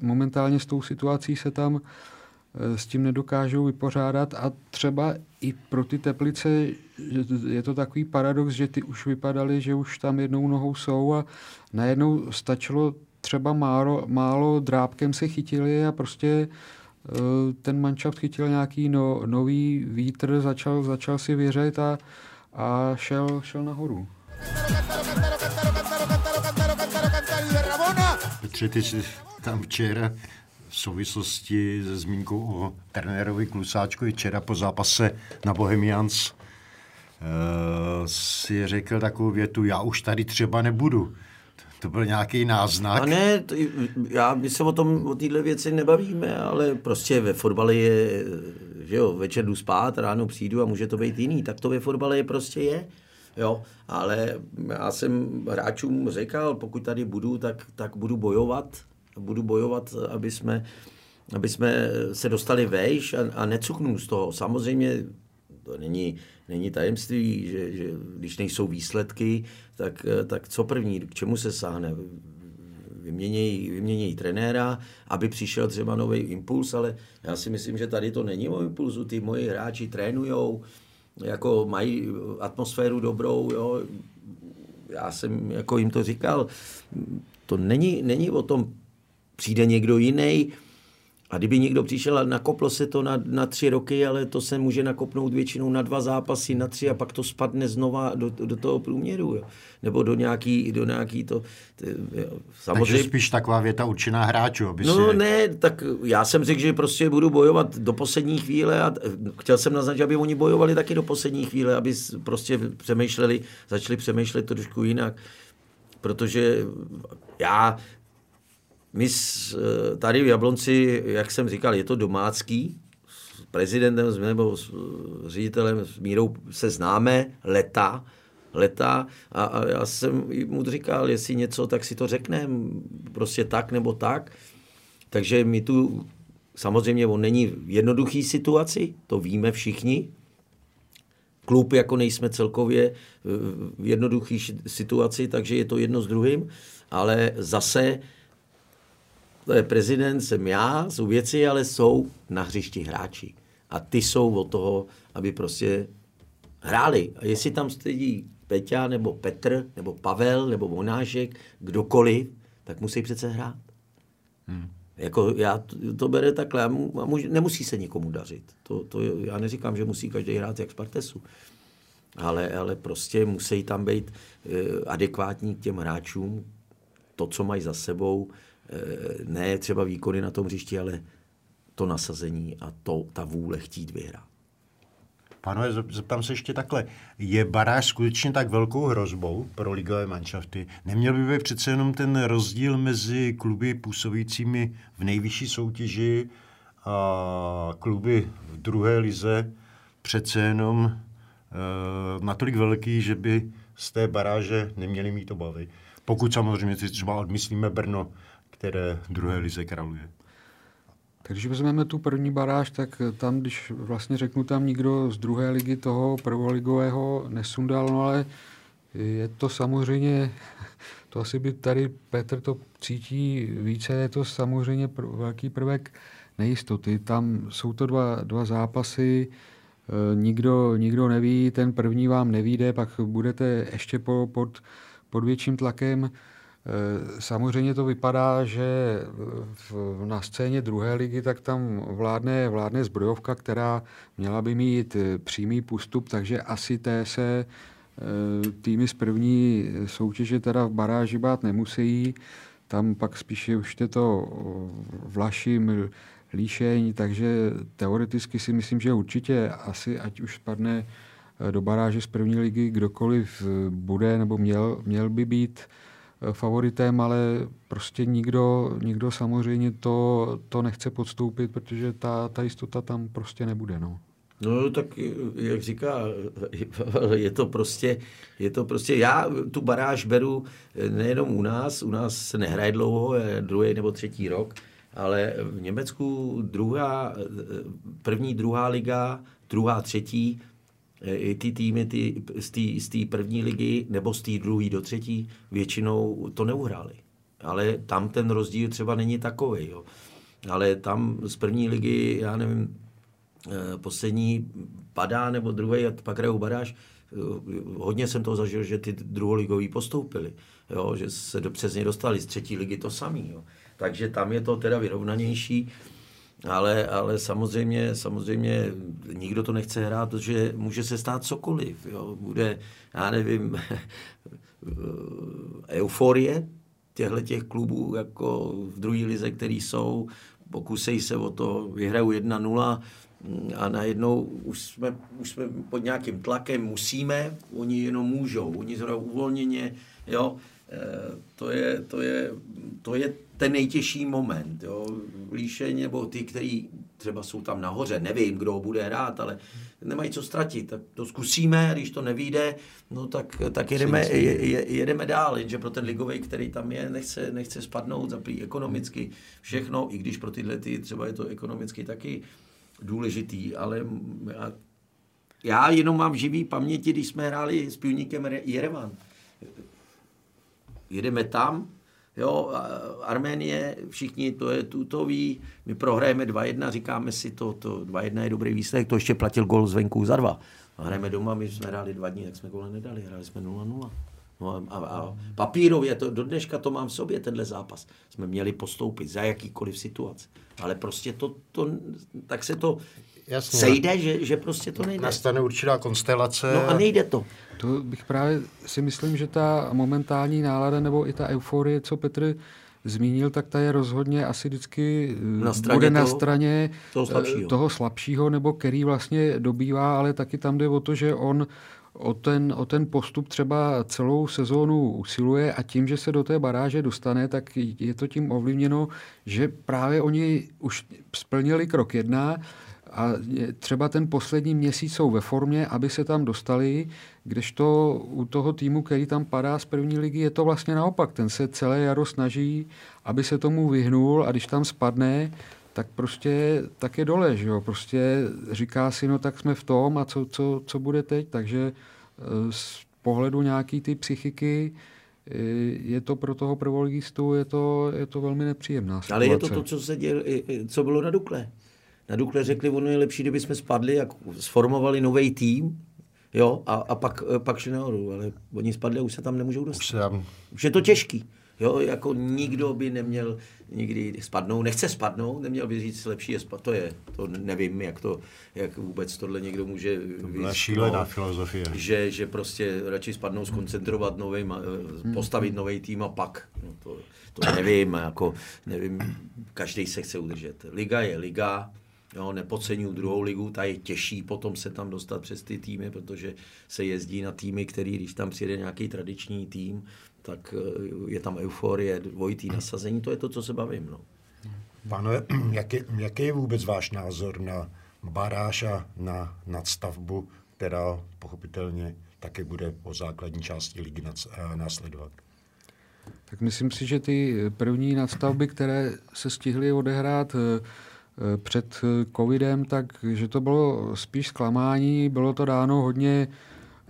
momentálně s tou situací se tam eh, s tím nedokážou vypořádat. A třeba i pro ty teplice je to takový paradox, že ty už vypadaly, že už tam jednou nohou jsou a najednou stačilo třeba málo, málo drábkem se chytili a prostě Eh, ten manšaft chytil nějaký no, nový vítr, začal, začal si věřit a, a šel, šel nahoru. Petře, ty jsi tam včera v souvislosti se zmínkou o trenérovi Klusáčkovi včera po zápase na Bohemians uh, si řekl takovou větu, já už tady třeba nebudu. To byl nějaký náznak. A ne, to, já, my se o tom, o téhle věci nebavíme, ale prostě ve fotbale je, že jo, večer jdu spát, ráno přijdu a může to být jiný. Tak to ve fotbale je prostě je. Jo, ale já jsem hráčům říkal, pokud tady budu, tak, tak budu bojovat. Budu bojovat, aby jsme, aby jsme se dostali vejš a, a necuknu z toho. Samozřejmě to není, není tajemství, že, že když nejsou výsledky, tak, tak co první, k čemu se sáhne? Vyměnějí, vyměnějí trenéra, aby přišel třeba nový impuls, ale já si myslím, že tady to není o impulzu. Ty moji hráči trénujou, jako mají atmosféru dobrou, jo. Já jsem jako jim to říkal, to není, není o tom, přijde někdo jiný, a kdyby někdo přišel a nakoplo se to na, na tři roky, ale to se může nakopnout většinou na dva zápasy, na tři a pak to spadne znova do, do toho průměru. Jo. Nebo do nějaký, do nějaký to... Jo. Samozřejmě... Takže spíš taková věta určená hráčů. Aby no si... ne, tak já jsem řekl, že prostě budu bojovat do poslední chvíle a chtěl jsem naznačit, aby oni bojovali taky do poslední chvíle, aby prostě přemýšleli, začali přemýšlet trošku jinak. Protože já my eh, tady v Jablonci, jak jsem říkal, je to domácký, s prezidentem nebo s eh, ředitelem s Mírou se známe leta, leta. A, a já jsem mu říkal, jestli něco, tak si to řekneme, prostě tak nebo tak. Takže my tu, samozřejmě on není v jednoduchý situaci, to víme všichni, klub jako nejsme celkově v jednoduché situaci, takže je to jedno s druhým, ale zase prezident, jsem já, jsou věci, ale jsou na hřišti hráči. A ty jsou od toho, aby prostě hráli. A jestli tam sedí Peťa, nebo Petr, nebo Pavel, nebo Vonášek, kdokoliv, tak musí přece hrát. Hmm. Jako já to, to bere takhle, a mu, nemusí se nikomu dařit. To, to, já neříkám, že musí každý hrát jak Spartesu. Ale, ale prostě musí tam být eh, adekvátní k těm hráčům, to, co mají za sebou, ne třeba výkony na tom hřišti, ale to nasazení a to, ta vůle chtít vyhrát. Pánové, zeptám se ještě takhle. Je baráž skutečně tak velkou hrozbou pro ligové manšafty? Neměl by být přece jenom ten rozdíl mezi kluby působícími v nejvyšší soutěži a kluby v druhé lize přece jenom e, natolik velký, že by z té baráže neměli mít obavy. Pokud samozřejmě třeba odmyslíme Brno, které druhé lize kraluje. Tak když vezmeme tu první baráž, tak tam, když vlastně řeknu, tam nikdo z druhé ligy toho prvoligového nesundal, no ale je to samozřejmě, [LAUGHS] to asi by tady Petr to cítí více, je to samozřejmě pr- velký prvek nejistoty. Tam jsou to dva, dva zápasy, e, nikdo, nikdo neví, ten první vám nevíde, pak budete ještě po, pod, pod větším tlakem. Eh, samozřejmě to vypadá, že v, na scéně druhé ligy tak tam vládne, vládne zbrojovka, která měla by mít eh, přímý postup, takže asi té se eh, týmy z první soutěže teda v baráži bát nemusí. Tam pak spíše už je to vlaším líšeň, takže teoreticky si myslím, že určitě asi, ať už spadne do baráže z první ligy kdokoliv bude nebo měl, měl by být favoritem, ale prostě nikdo, nikdo samozřejmě to, to nechce podstoupit, protože ta, ta jistota tam prostě nebude. No. No tak, jak říká, [LAUGHS] je to prostě, je to prostě, já tu baráž beru nejenom u nás, u nás se nehraje dlouho, je druhý nebo třetí rok, ale v Německu druhá, první, druhá liga, druhá, třetí, i ty týmy ty, z té první ligy nebo z té druhé do třetí většinou to neuhráli. Ale tam ten rozdíl třeba není takový. Jo. Ale tam z první ligy, já nevím, Eh, poslední padá nebo druhý a pak hrajou baráž. Eh, hodně jsem toho zažil, že ty druholigoví postoupili, jo, že se do, přesně dostali z třetí ligy to samý. Jo. Takže tam je to teda vyrovnanější, ale, ale samozřejmě, samozřejmě nikdo to nechce hrát, protože může se stát cokoliv. Jo. Bude, já nevím, [LAUGHS] euforie těchto těch klubů jako v druhé lize, který jsou, pokusej se o to, vyhrajou 1-0, a najednou už jsme, už jsme pod nějakým tlakem, musíme, oni jenom můžou, oni zrovna uvolněně, jo, to je, to je, to je ten nejtěžší moment, jo, Líšeň nebo ty, kteří třeba jsou tam nahoře, nevím, kdo bude hrát, ale nemají co ztratit, tak to zkusíme, když to nevíde, no tak, tak jedeme, je, jedeme dál, jenže pro ten ligový, který tam je, nechce, nechce spadnout, zaplý ekonomicky všechno, i když pro tyhle ty třeba je to ekonomicky taky důležitý, ale já, já jenom mám živý paměti, když jsme hráli s pivníkem Jerevan. Jedeme tam, jo, Arménie, všichni to je tutový, my prohrajeme 2-1, říkáme si to, to 2-1 je dobrý výsledek, to ještě platil gol zvenku za dva. A hrajeme doma, my jsme hráli dva dní, tak jsme gole nedali, hráli jsme 0-0. No a, a, papírově, to, do dneška to mám v sobě, tenhle zápas. Jsme měli postoupit za jakýkoliv situace. Ale prostě to, to tak se to Jasně, sejde, že, že prostě to nejde. Nastane určitá konstelace. No a nejde to. To bych právě si myslím, že ta momentální nálada nebo i ta euforie, co Petr zmínil, tak ta je rozhodně asi vždycky eh, na straně bude na toho, straně toho slabšího. toho slabšího, nebo který vlastně dobývá, ale taky tam jde o to, že on o ten, o ten postup třeba celou sezónu usiluje a tím, že se do té baráže dostane, tak je to tím ovlivněno, že právě oni už splnili krok jedna a třeba ten poslední měsíc jsou ve formě, aby se tam dostali, kdežto u toho týmu, který tam padá z první ligy, je to vlastně naopak. Ten se celé jaro snaží, aby se tomu vyhnul a když tam spadne, tak prostě tak je dole, že jo? Prostě říká si, no tak jsme v tom a co, co, co bude teď, takže eh, z pohledu nějaký ty psychiky eh, je to pro toho prvoligistu, je to, je to velmi nepříjemná situace. Ale je to to, co se děl, co bylo na Dukle. Na Dukle řekli, ono je lepší, kdyby jsme spadli, jak sformovali nový tým, jo, a, a pak, pak šli nahoru, ale oni spadli a už se tam nemůžou dostat. Už, tam... už je to těžký. Jo, jako nikdo by neměl nikdy spadnout, nechce spadnout, neměl by říct lepší je spad, to je, to nevím, jak to, jak vůbec tohle někdo může to šílená filozofie. Že, že prostě radši spadnout, skoncentrovat nový, hmm. postavit nový tým a pak, no to, to nevím, jako nevím, každý se chce udržet. Liga je liga, Jo, nepodceňuju druhou ligu, ta je těžší potom se tam dostat přes ty týmy, protože se jezdí na týmy, který, když tam přijde nějaký tradiční tým, tak eh, je tam euforie, dvojitý nasazení, to je to, co se bavím. No. Pane, [CLEARS THROAT] jaký, jaký je vůbec váš názor na baráž a na nadstavbu, která pochopitelně taky bude po základní části ligy eh, následovat? Tak myslím si, že ty první nadstavby, které se stihly odehrát eh, před covidem, tak že to bylo spíš zklamání, bylo to dáno hodně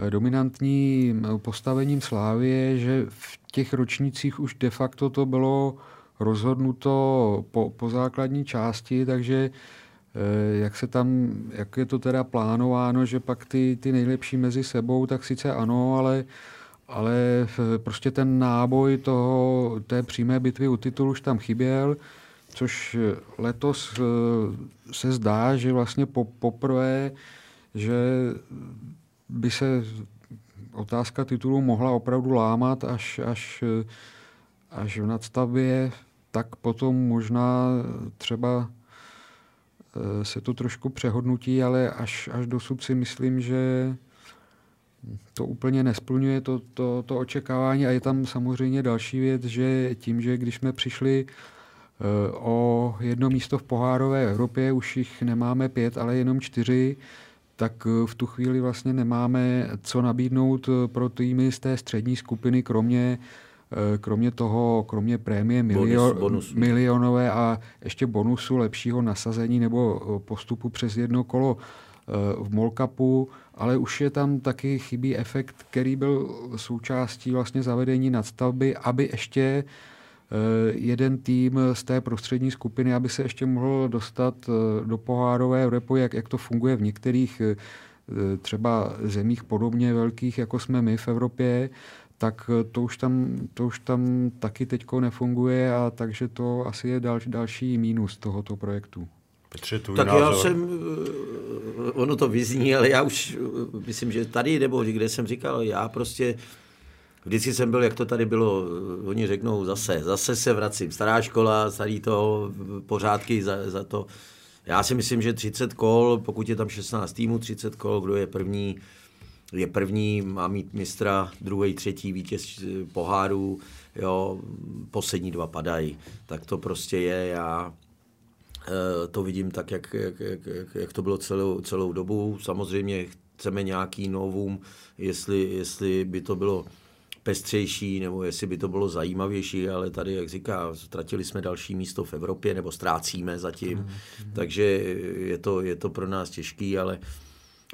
dominantním postavením Slávie, že v těch ročnících už de facto to bylo rozhodnuto po, po základní části, takže eh, jak se tam, jak je to teda plánováno, že pak ty, ty nejlepší mezi sebou, tak sice ano, ale, ale eh, prostě ten náboj toho, té přímé bitvy u titulu už tam chyběl, což letos eh, se zdá, že vlastně po, poprvé, že by se otázka titulu mohla opravdu lámat až, až, až v nadstavbě, tak potom možná třeba eh, se to trošku přehodnutí, ale až, až dosud si myslím, že, to úplně nesplňuje to, to, to očekávání. A je tam samozřejmě další věc, že tím, že když jsme přišli o jedno místo v pohárové Evropě, už jich nemáme pět, ale jenom čtyři, tak v tu chvíli vlastně nemáme co nabídnout pro týmy z té střední skupiny, kromě Eh, kromě toho, kromě prémie milio, bonus, milionové a ještě bonusu lepšího nasazení nebo eh, postupu přes jedno kolo eh, v Molkapu, ale už je tam taky chybí efekt, který byl součástí vlastně zavedení nadstavby, aby ještě jeden tým z té prostřední skupiny, aby se ještě mohl dostat do pohárové Evropy, jak, jak to funguje v některých třeba zemích podobně velkých, jako jsme my v Evropě, tak eh, to už tam, to už tam taky teďko nefunguje a takže to asi je dal, další mínus tohoto projektu. Petře, tak názor. já jsem, eh, ono to vyzní, ale já už eh, myslím, že tady nebo kde jsem říkal, já prostě vždycky jsem byl, jak to tady bylo, oni řeknou zase, zase se vracím, stará škola, starý to, pořádky za, za to. Já si myslím, že 30 kol, pokud je tam 16 týmů, 30 kol, kdo je první, je první, má mít mistra, druhý, třetí vítěz pohárů, jo, poslední dva padají. Tak to prostě je, já to vidím tak, jak, jak, jak, jak to bylo celou, celou dobu. Samozřejmě chceme nějaký novum, jestli, jestli by to bylo pestřejší, nebo jestli by to bylo zajímavější, ale tady, jak říká, ztratili jsme další místo v Evropě, nebo ztrácíme zatím, mm-hmm. takže je to, je to pro nás těžký, ale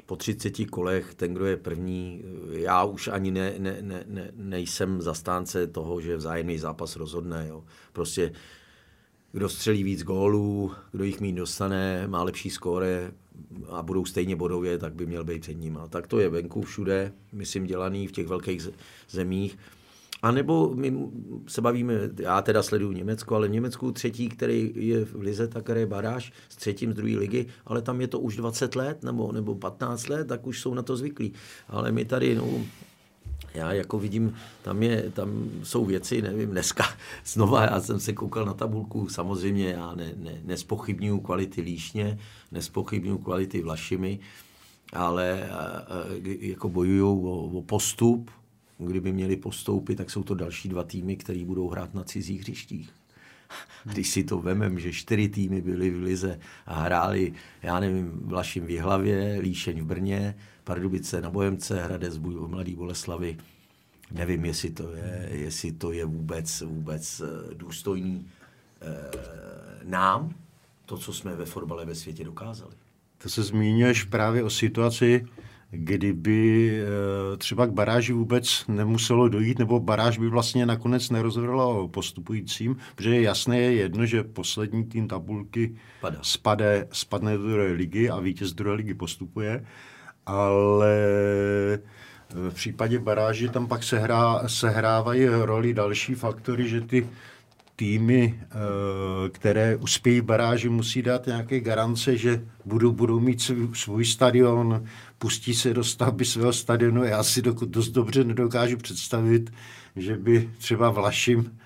po 30 kolech ten, kdo je první, já už ani ne, ne, ne, ne, nejsem zastánce toho, že vzájemný zápas rozhodne. Jo. Prostě kdo střelí víc gólů, kdo jich mít dostane, má lepší skóre a budou stejně bodově, tak by měl být před ním. A tak to je venku všude, myslím, dělaný v těch velkých zemích. A nebo my se bavíme, já teda sleduju Německo, ale v Německu třetí, který je v Lize, tak je baráž s třetím z druhé ligy, ale tam je to už 20 let nebo, nebo 15 let, tak už jsou na to zvyklí. Ale my tady, no, já jako vidím, tam, je, tam jsou věci, nevím, dneska [LAUGHS] znova, já jsem se koukal na tabulku, samozřejmě já ne, ne, nespochybnuju kvality Líšně, nespochybnuju kvality Vlašimi, ale jako bojují o, o postup, kdyby měli postoupit, tak jsou to další dva týmy, které budou hrát na cizích hřištích. [LAUGHS] Když si to vemem, že čtyři týmy byly v Lize a hráli, já nevím, Vlašim v Jihlavě, Líšeň v Brně, Pardubice na Bojemce, Hradec Mladý Boleslavy, nevím, jestli to je, jestli to je vůbec, vůbec eh, důstojný eh, nám, to, co jsme ve fotbale ve světě dokázali. To se zmíníš právě o situaci, kdyby eh, třeba k baráži vůbec nemuselo dojít, nebo baráž by vlastně nakonec nerozhodla o postupujícím, protože je jasné je jedno, že poslední tým tabulky spade, spadne do druhé ligy a vítěz druhé ligy postupuje, ale v případě baráži tam pak sehrá, sehrávají roli další faktory, že ty týmy, eh, které uspějí baráži, musí dát nějaké garance, že budou, budou mít svůj, svůj stadion, pustí se do stavby svého stadionu. Já si dost dobře nedokážu představit, že by třeba Vlašim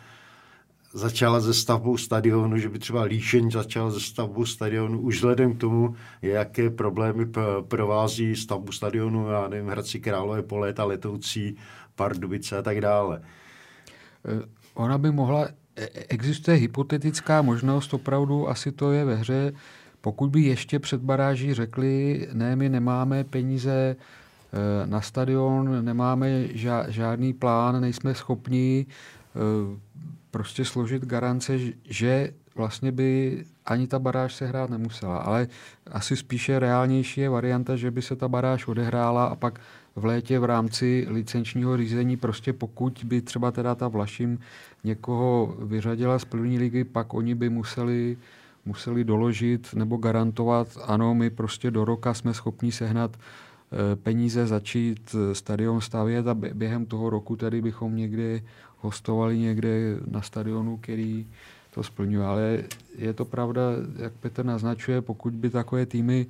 začala ze stavbou stadionu, že by třeba Líšeň začala ze stavbou stadionu, už vzhledem k tomu, jaké problémy provází stavbu stadionu, já nevím, Hradci Králové, Poléta, Letoucí, Pardubice a tak dále. Eh, ona by mohla E, existuje hypotetická možnost, opravdu asi to je ve hře, pokud by ještě před baráží řekli, ne, my nemáme peníze e, na stadion, nemáme žádný plán, nejsme schopni e, prostě složit garance, že vlastně by ani ta baráž se hrát nemusela. Ale asi spíše reálnější je varianta, že by se ta baráž odehrála a pak v létě v rámci licenčního řízení prostě pokud by třeba teda ta Vlašim někoho vyřadila z první ligy, pak oni by museli, museli doložit nebo garantovat, ano, my prostě do roka jsme schopni sehnat eh, peníze, začít eh, stadion stavět a během toho roku tady bychom někde hostovali někde na stadionu, který to splňuje. Ale je to pravda, jak Petr naznačuje, pokud by takové týmy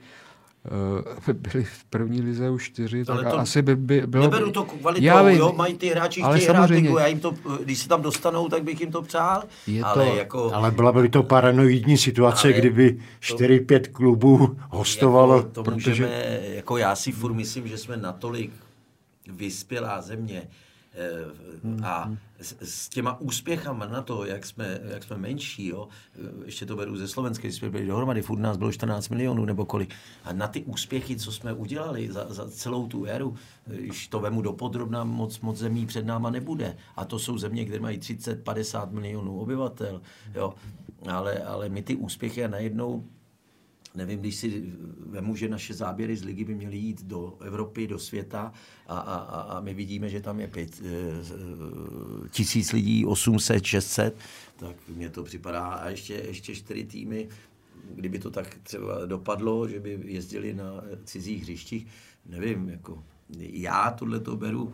[LAUGHS] uh, byli v první lize už čtyři, tak to asi by, by bylo... Neberu to kvalitou, já vím, jo, mají ty hráči, ale chtějí hrát ligu, já jim to, když se tam dostanou, tak bych jim to přál, je ale to, jako... Ale byla by to paranoidní situace, ale kdyby 4-5 klubů hostovalo, jako, to protože... Můžeme, jako já si furt myslím, že jsme natolik vyspělá země, Eh, a s, s těma úspěchama na to, jak jsme, jak jsme menší, jo, eh, ještě to beru ze Slovenska, když jsme byli dohromady, furt nás bylo 14 milionů nebo kolik. A na ty úspěchy, co jsme udělali za, za celou tu éru, eh, když to vemu do podrobna, moc, moc zemí před náma nebude. A to jsou země, kde mají 30-50 milionů obyvatel. Jo. Ale, ale my ty úspěchy a najednou nevím, když si vemu, že naše záběry z ligy by měly jít do Evropy, do světa a, a, a my vidíme, že tam je pět e, tisíc lidí, 800, 600, tak mně to připadá. A ještě, ještě čtyři týmy, kdyby to tak třeba dopadlo, že by jezdili na cizích hřištích, nevím, jako já tohle to beru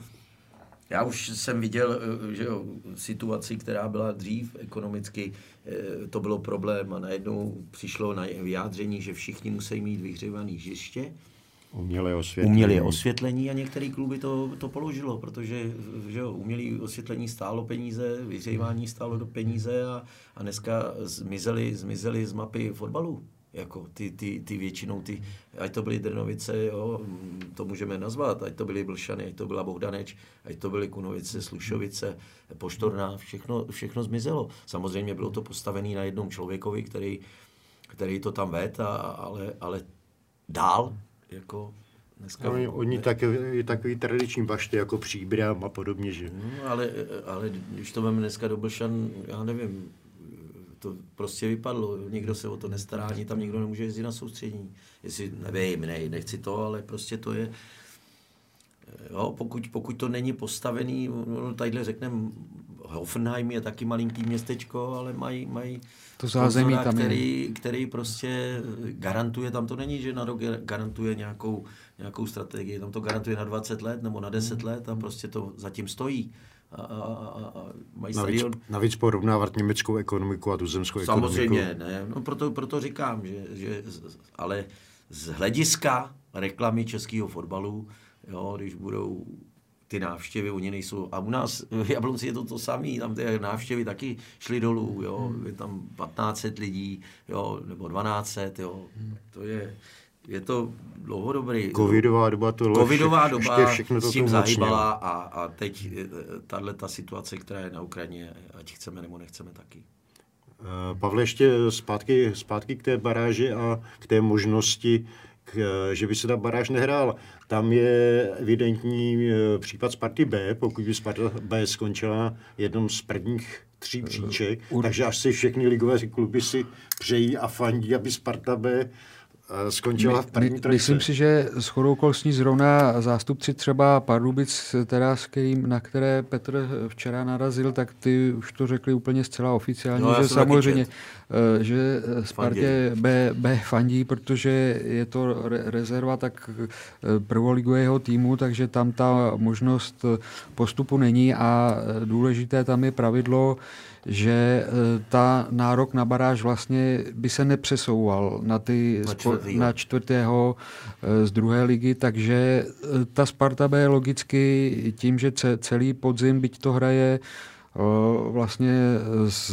já už jsem viděl eh, že jo, situaci, která byla dřív ekonomicky, eh, to bylo problém a najednou přišlo na vyjádření, že všichni musí mít vyhřívané hřiště. Umělé osvětlení. Umělé osvětlení a některé kluby to, to položilo, protože že jo, umělé osvětlení stálo peníze, vyhřívání stálo do peníze a, a dneska zmizely, zmizely z mapy fotbalu jako ty, ty, ty většinou ty, ať to byly Drnovice, jo, to můžeme nazvat, ať to byly Blšany, ať to byla Bohdaneč, ať to byly Kunovice, Slušovice, Poštorná, všechno, všechno zmizelo. Samozřejmě bylo to postavené na jednom člověkovi, který, který to tam ved, a, ale, ale dál, jako Dneska, no, oni takový, takový tradiční bašty jako příbram a podobně, že? No, ale, ale když to máme dneska do Blšan, já nevím, to prostě vypadlo, nikdo se o to nestará, ani tam nikdo nemůže jezdit na soustředění. Jestli, nevím, ne, nechci to, ale prostě to je, jo, pokud, pokud to není postavený, no, tadyhle řekneme, Hoffenheim je taky malinký městečko, ale mají, mají to zázemí tam který, který prostě garantuje, tam to není, že na rok garantuje nějakou, nějakou strategii, tam to garantuje na 20 let nebo na 10 let a prostě to zatím stojí a, a, a mají navíc, stadion. Navíc porovnávat německou ekonomiku a tu zemskou Samozřejmě, ekonomiku. Samozřejmě, ne. No proto, proto říkám, že, že ale z hlediska reklamy českého fotbalu, jo, když budou ty návštěvy, oni nejsou, a u nás v Jablonci je to to samé, tam ty návštěvy taky šly dolů, jo, je tam 1500 lidí, jo, nebo 1200, jo, to je, je to dlouhodobý. Covidová doba to Covidová doba všechno to s tím zahýbala a, a teď eh, tahle ta situace, která je na Ukrajině, ať chceme nebo nechceme taky. Eh, Pavle, ještě zpátky, zpátky k té baráži a k té možnosti, k, že by se ta baráž nehrál. Tam je evidentní eh, případ Sparty B, pokud by Sparta B skončila jednom z prvních tří příček, uh, takže až si všechny ligové kluby si přejí a fandí, aby Sparta B skončila v první trojce. Myslím si, že s chodou okolností zrovna zástupci třeba Pardubic, teda s kterým, na které Petr včera narazil, tak ty už to řekli úplně zcela oficiálně, no, že samozřejmě, eh, že Spartě B, B fandí, protože je to re, rezerva tak eh, prvoligového týmu, takže tam ta možnost postupu není a důležité tam je pravidlo, že eh, ta nárok na baráž vlastně by se nepřesouval na, ty na, čtvrtýho. na čtvrtého eh, z druhé ligy, takže eh, ta Sparta B logicky tím, že celý podzim, byť to hraje vlastně s,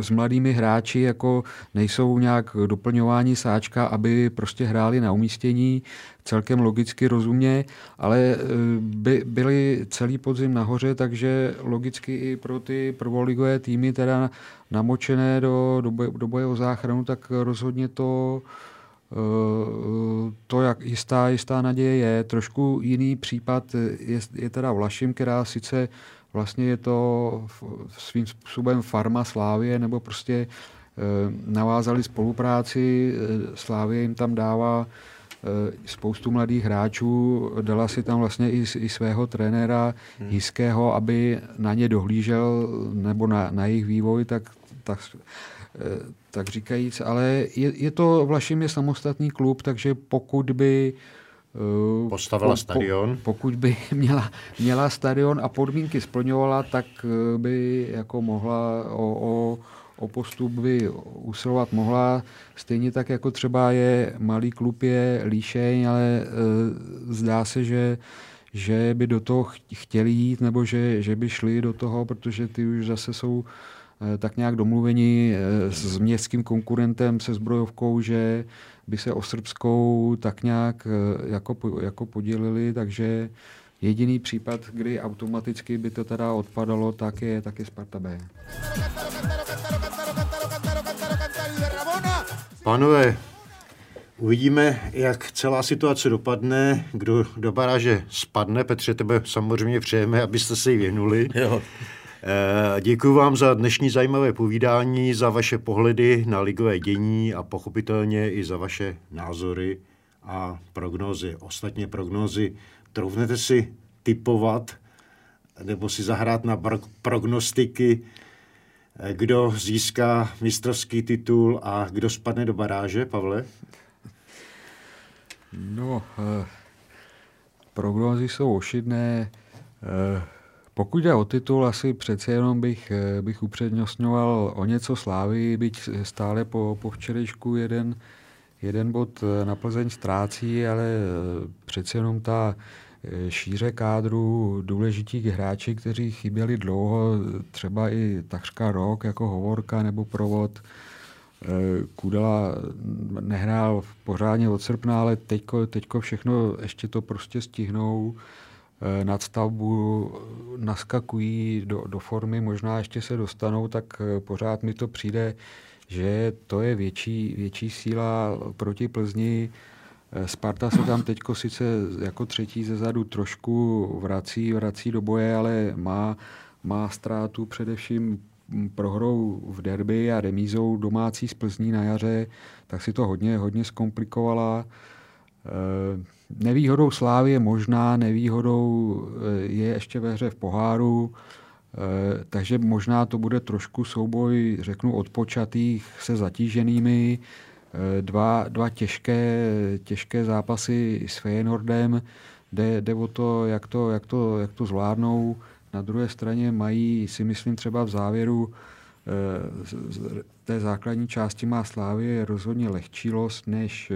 s mladými hráči jako nejsou nějak doplňování sáčka, aby prostě hráli na umístění celkem logicky rozumně, ale e, by, byli celý podzim nahoře, takže logicky i pro ty prvoligové týmy teda namočené do, do, boje, do boje o záchranu, tak rozhodně to e, to, jak jistá, jistá naděje je. Trošku jiný případ je, je teda Vlašim, která sice vlastně je to svým způsobem farma Slávie, nebo prostě e, navázali spolupráci, Slávie jim tam dává e, spoustu mladých hráčů, dala si tam vlastně i, i svého trenéra hmm. Hiského, aby na ně dohlížel, nebo na, na jejich vývoj, tak, tak, tak říkajíc, ale je, je to Vlašim je samostatný klub, takže pokud by Eh, Postavila po, stadion. Po, pokud by [LAUGHS] měla, měla stadion a podmínky splňovala, tak eh, by jako mohla o, o, o postup by usilovat mohla. Stejně tak jako třeba je malý klub je Líšeň, ale e, zdá se, že že by do toho chtěli jít, nebo že, že by šli do toho, protože ty už zase jsou tak nějak domluveni s městským konkurentem, se zbrojovkou, že by se o srbskou tak nějak eh, jako, jako podělili, takže jediný případ, kdy automaticky by to teda odpadalo, tak je, tak je Sparta B. Pánové, uvidíme, jak celá situace dopadne, kdo do baráže spadne. Petře, tebe samozřejmě přejeme, abyste se jí věnuli. Jo. Eh, Děkuji vám za dnešní zajímavé povídání, za vaše pohledy na ligové dění a pochopitelně i za vaše názory a prognózy. Ostatně prognózy troufnete si typovat nebo si zahrát na prognostiky, eh, kdo získá mistrovský titul a kdo spadne do baráže, Pavle? No, eh, prognózy jsou ošidné. Eh, pokud jde o titul, asi přece jenom bych, eh, bych upřednostňoval o něco slávy, byť stále po, po včerejšku jeden, jeden bod eh, na Plzeň ztrácí, ale eh, přece jenom ta šíře kádru důležitých hráči, kteří chyběli dlouho, třeba i takřka rok, jako Hovorka nebo Provod. Kudela nehrál pořádně od srpna, ale teďko, teďko všechno ještě to prostě stihnou. Eh, nadstavbu naskakují do, do formy, možná ještě se dostanou, tak eh, pořád mi to přijde, že to je větší, větší síla proti Plzni. Eh, Sparta se tam teď sice jako třetí ze zadu trošku vrací, vrací do boje, ale má, má ztrátu především prohrou v derby a remízou domácí z Plzní na jaře, tak si to hodně, hodně zkomplikovala. Nevýhodou Slávy je možná, nevýhodou eh, je ještě ve hře v poháru, eh, takže možná to bude trošku souboj, řeknu, odpočatých se zatíženými. Eh, dva, dva těžké, těžké zápasy s Feyenoordem, jde, jde o to jak, to, jak to, jak to zvládnou. Na druhé straně mají, si myslím, třeba v závěru té základní části má Slávě rozhodně lehčí los než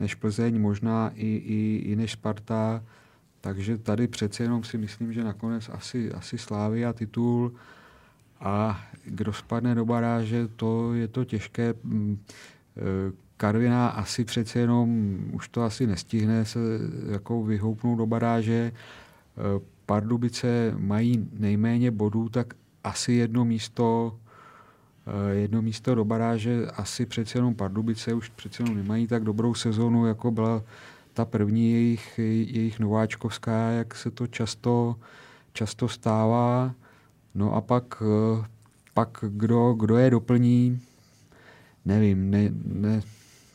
než Plzeň, možná i, i, i než Sparta. Takže tady přece jenom si myslím, že nakonec asi, asi Slávy a titul a kdo spadne do baráže, to je to těžké. Mm, e, Karviná asi přece jenom už to asi nestihne se jako vyhoupnout do baráže. E, Pardubice mají nejméně bodů, tak asi jedno místo jedno místo do baráže, asi přece jenom Pardubice už přece jenom nemají tak dobrou sezonu, jako byla ta první jejich, jejich nováčkovská, jak se to často, často stává. No a pak, eh, pak kdo, kdo je doplní, nevím, ne, ne,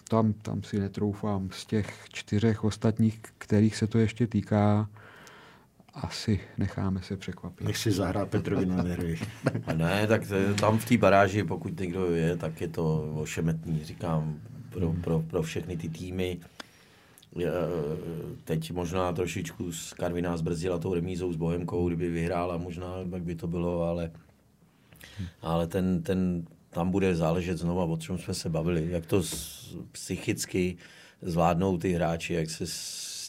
tam, tam si netroufám. Z těch čtyřech ostatních, kterých se to ještě týká, asi necháme se překvapit. Nech si zahrát Petrovi na nervy. [LAUGHS] ne, tak tam v té baráži, pokud někdo je, tak je to ošemetný, říkám, pro, hmm. pro, pro všechny ty týmy. Teď možná trošičku z Karviná zbrzdila tou remízou s Bohemkou, kdyby vyhrála, možná tak by to bylo, ale, ale ten, ten, tam bude záležet znova, o čem jsme se bavili, jak to psychicky zvládnou ty hráči, jak se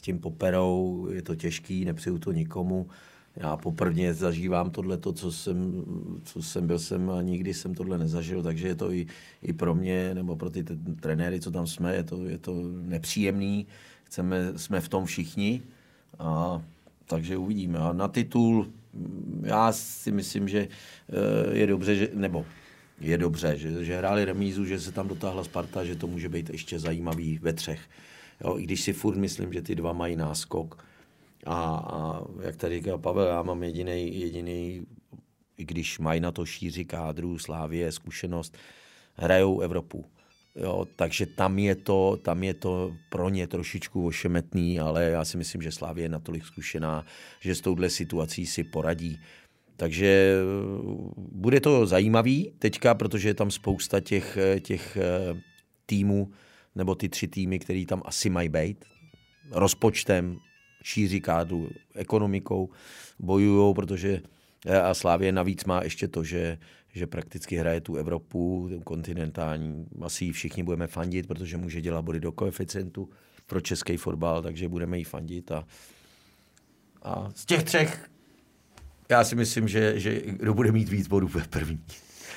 tím poperou, je to těžký, nepřeju to nikomu. Já poprvé zažívám tohle, to, co jsem, co jsem byl jsem a nikdy jsem tohle nezažil, takže je to i, i pro mě, nebo pro ty trenéry, co tam jsme, je to, je to nepříjemný. Chceme, jsme v tom všichni, a, takže uvidíme. A na titul, já si myslím, že eh, je dobře, že, nebo je dobře, že, že hráli remízu, že se tam dotáhla Sparta, že to může být ještě zajímavý ve třech. Jo, I když si furt myslím, že ty dva mají náskok. A, a jak tady říkal Pavel, já mám jediný, jediný, i když mají na to šíři kádru, Slávě, zkušenost, hrajou Evropu. Jo, takže tam je, to, tam je to pro ně trošičku ošemetný, ale já si myslím, že Slávě je natolik zkušená, že s touhle situací si poradí. Takže bude to zajímavý teďka, protože je tam spousta těch, těch eh, týmů, nebo ty tři týmy, které tam asi mají být, rozpočtem, šíří kádu, ekonomikou, bojují, protože eh, a Slávě navíc má ještě to, že, že prakticky hraje tu Evropu, ten kontinentální. Asi všichni budeme fandit, protože může dělat body do koeficientu pro český fotbal, takže budeme jí fandit. A, a z těch třech já si myslím, že, že kdo bude mít víc bodů ve první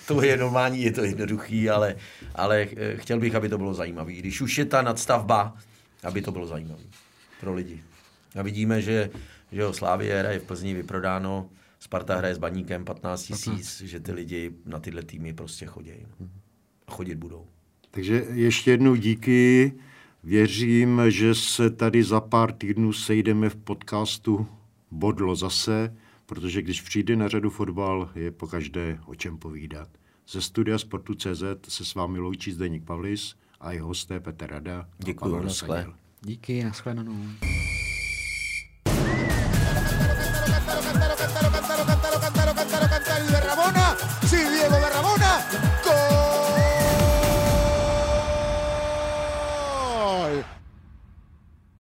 to je normální, je to jednoduchý, ale, ale eh, chtěl bych, aby to bylo zajímavé. Když už je ta nadstavba, aby to bylo zajímavé pro lidi. A vidíme, že, že jo, Slávě hraje v Plzni vyprodáno, Sparta hraje s Baníkem 15 tisíc, že ty lidi na tyhle týmy prostě chodí. A chodit budou. Takže ještě jednou díky. Věřím, že se tady za pár týdnů sejdeme v podcastu Bodlo zase, protože když přijde na řadu fotbal, je po každé o čem povídat. Ze studia Sportu.cz se s vámi loučí Zdeněk Pavlis a jeho hosté Petr Rada. Děkuji, Díky, nashledanou.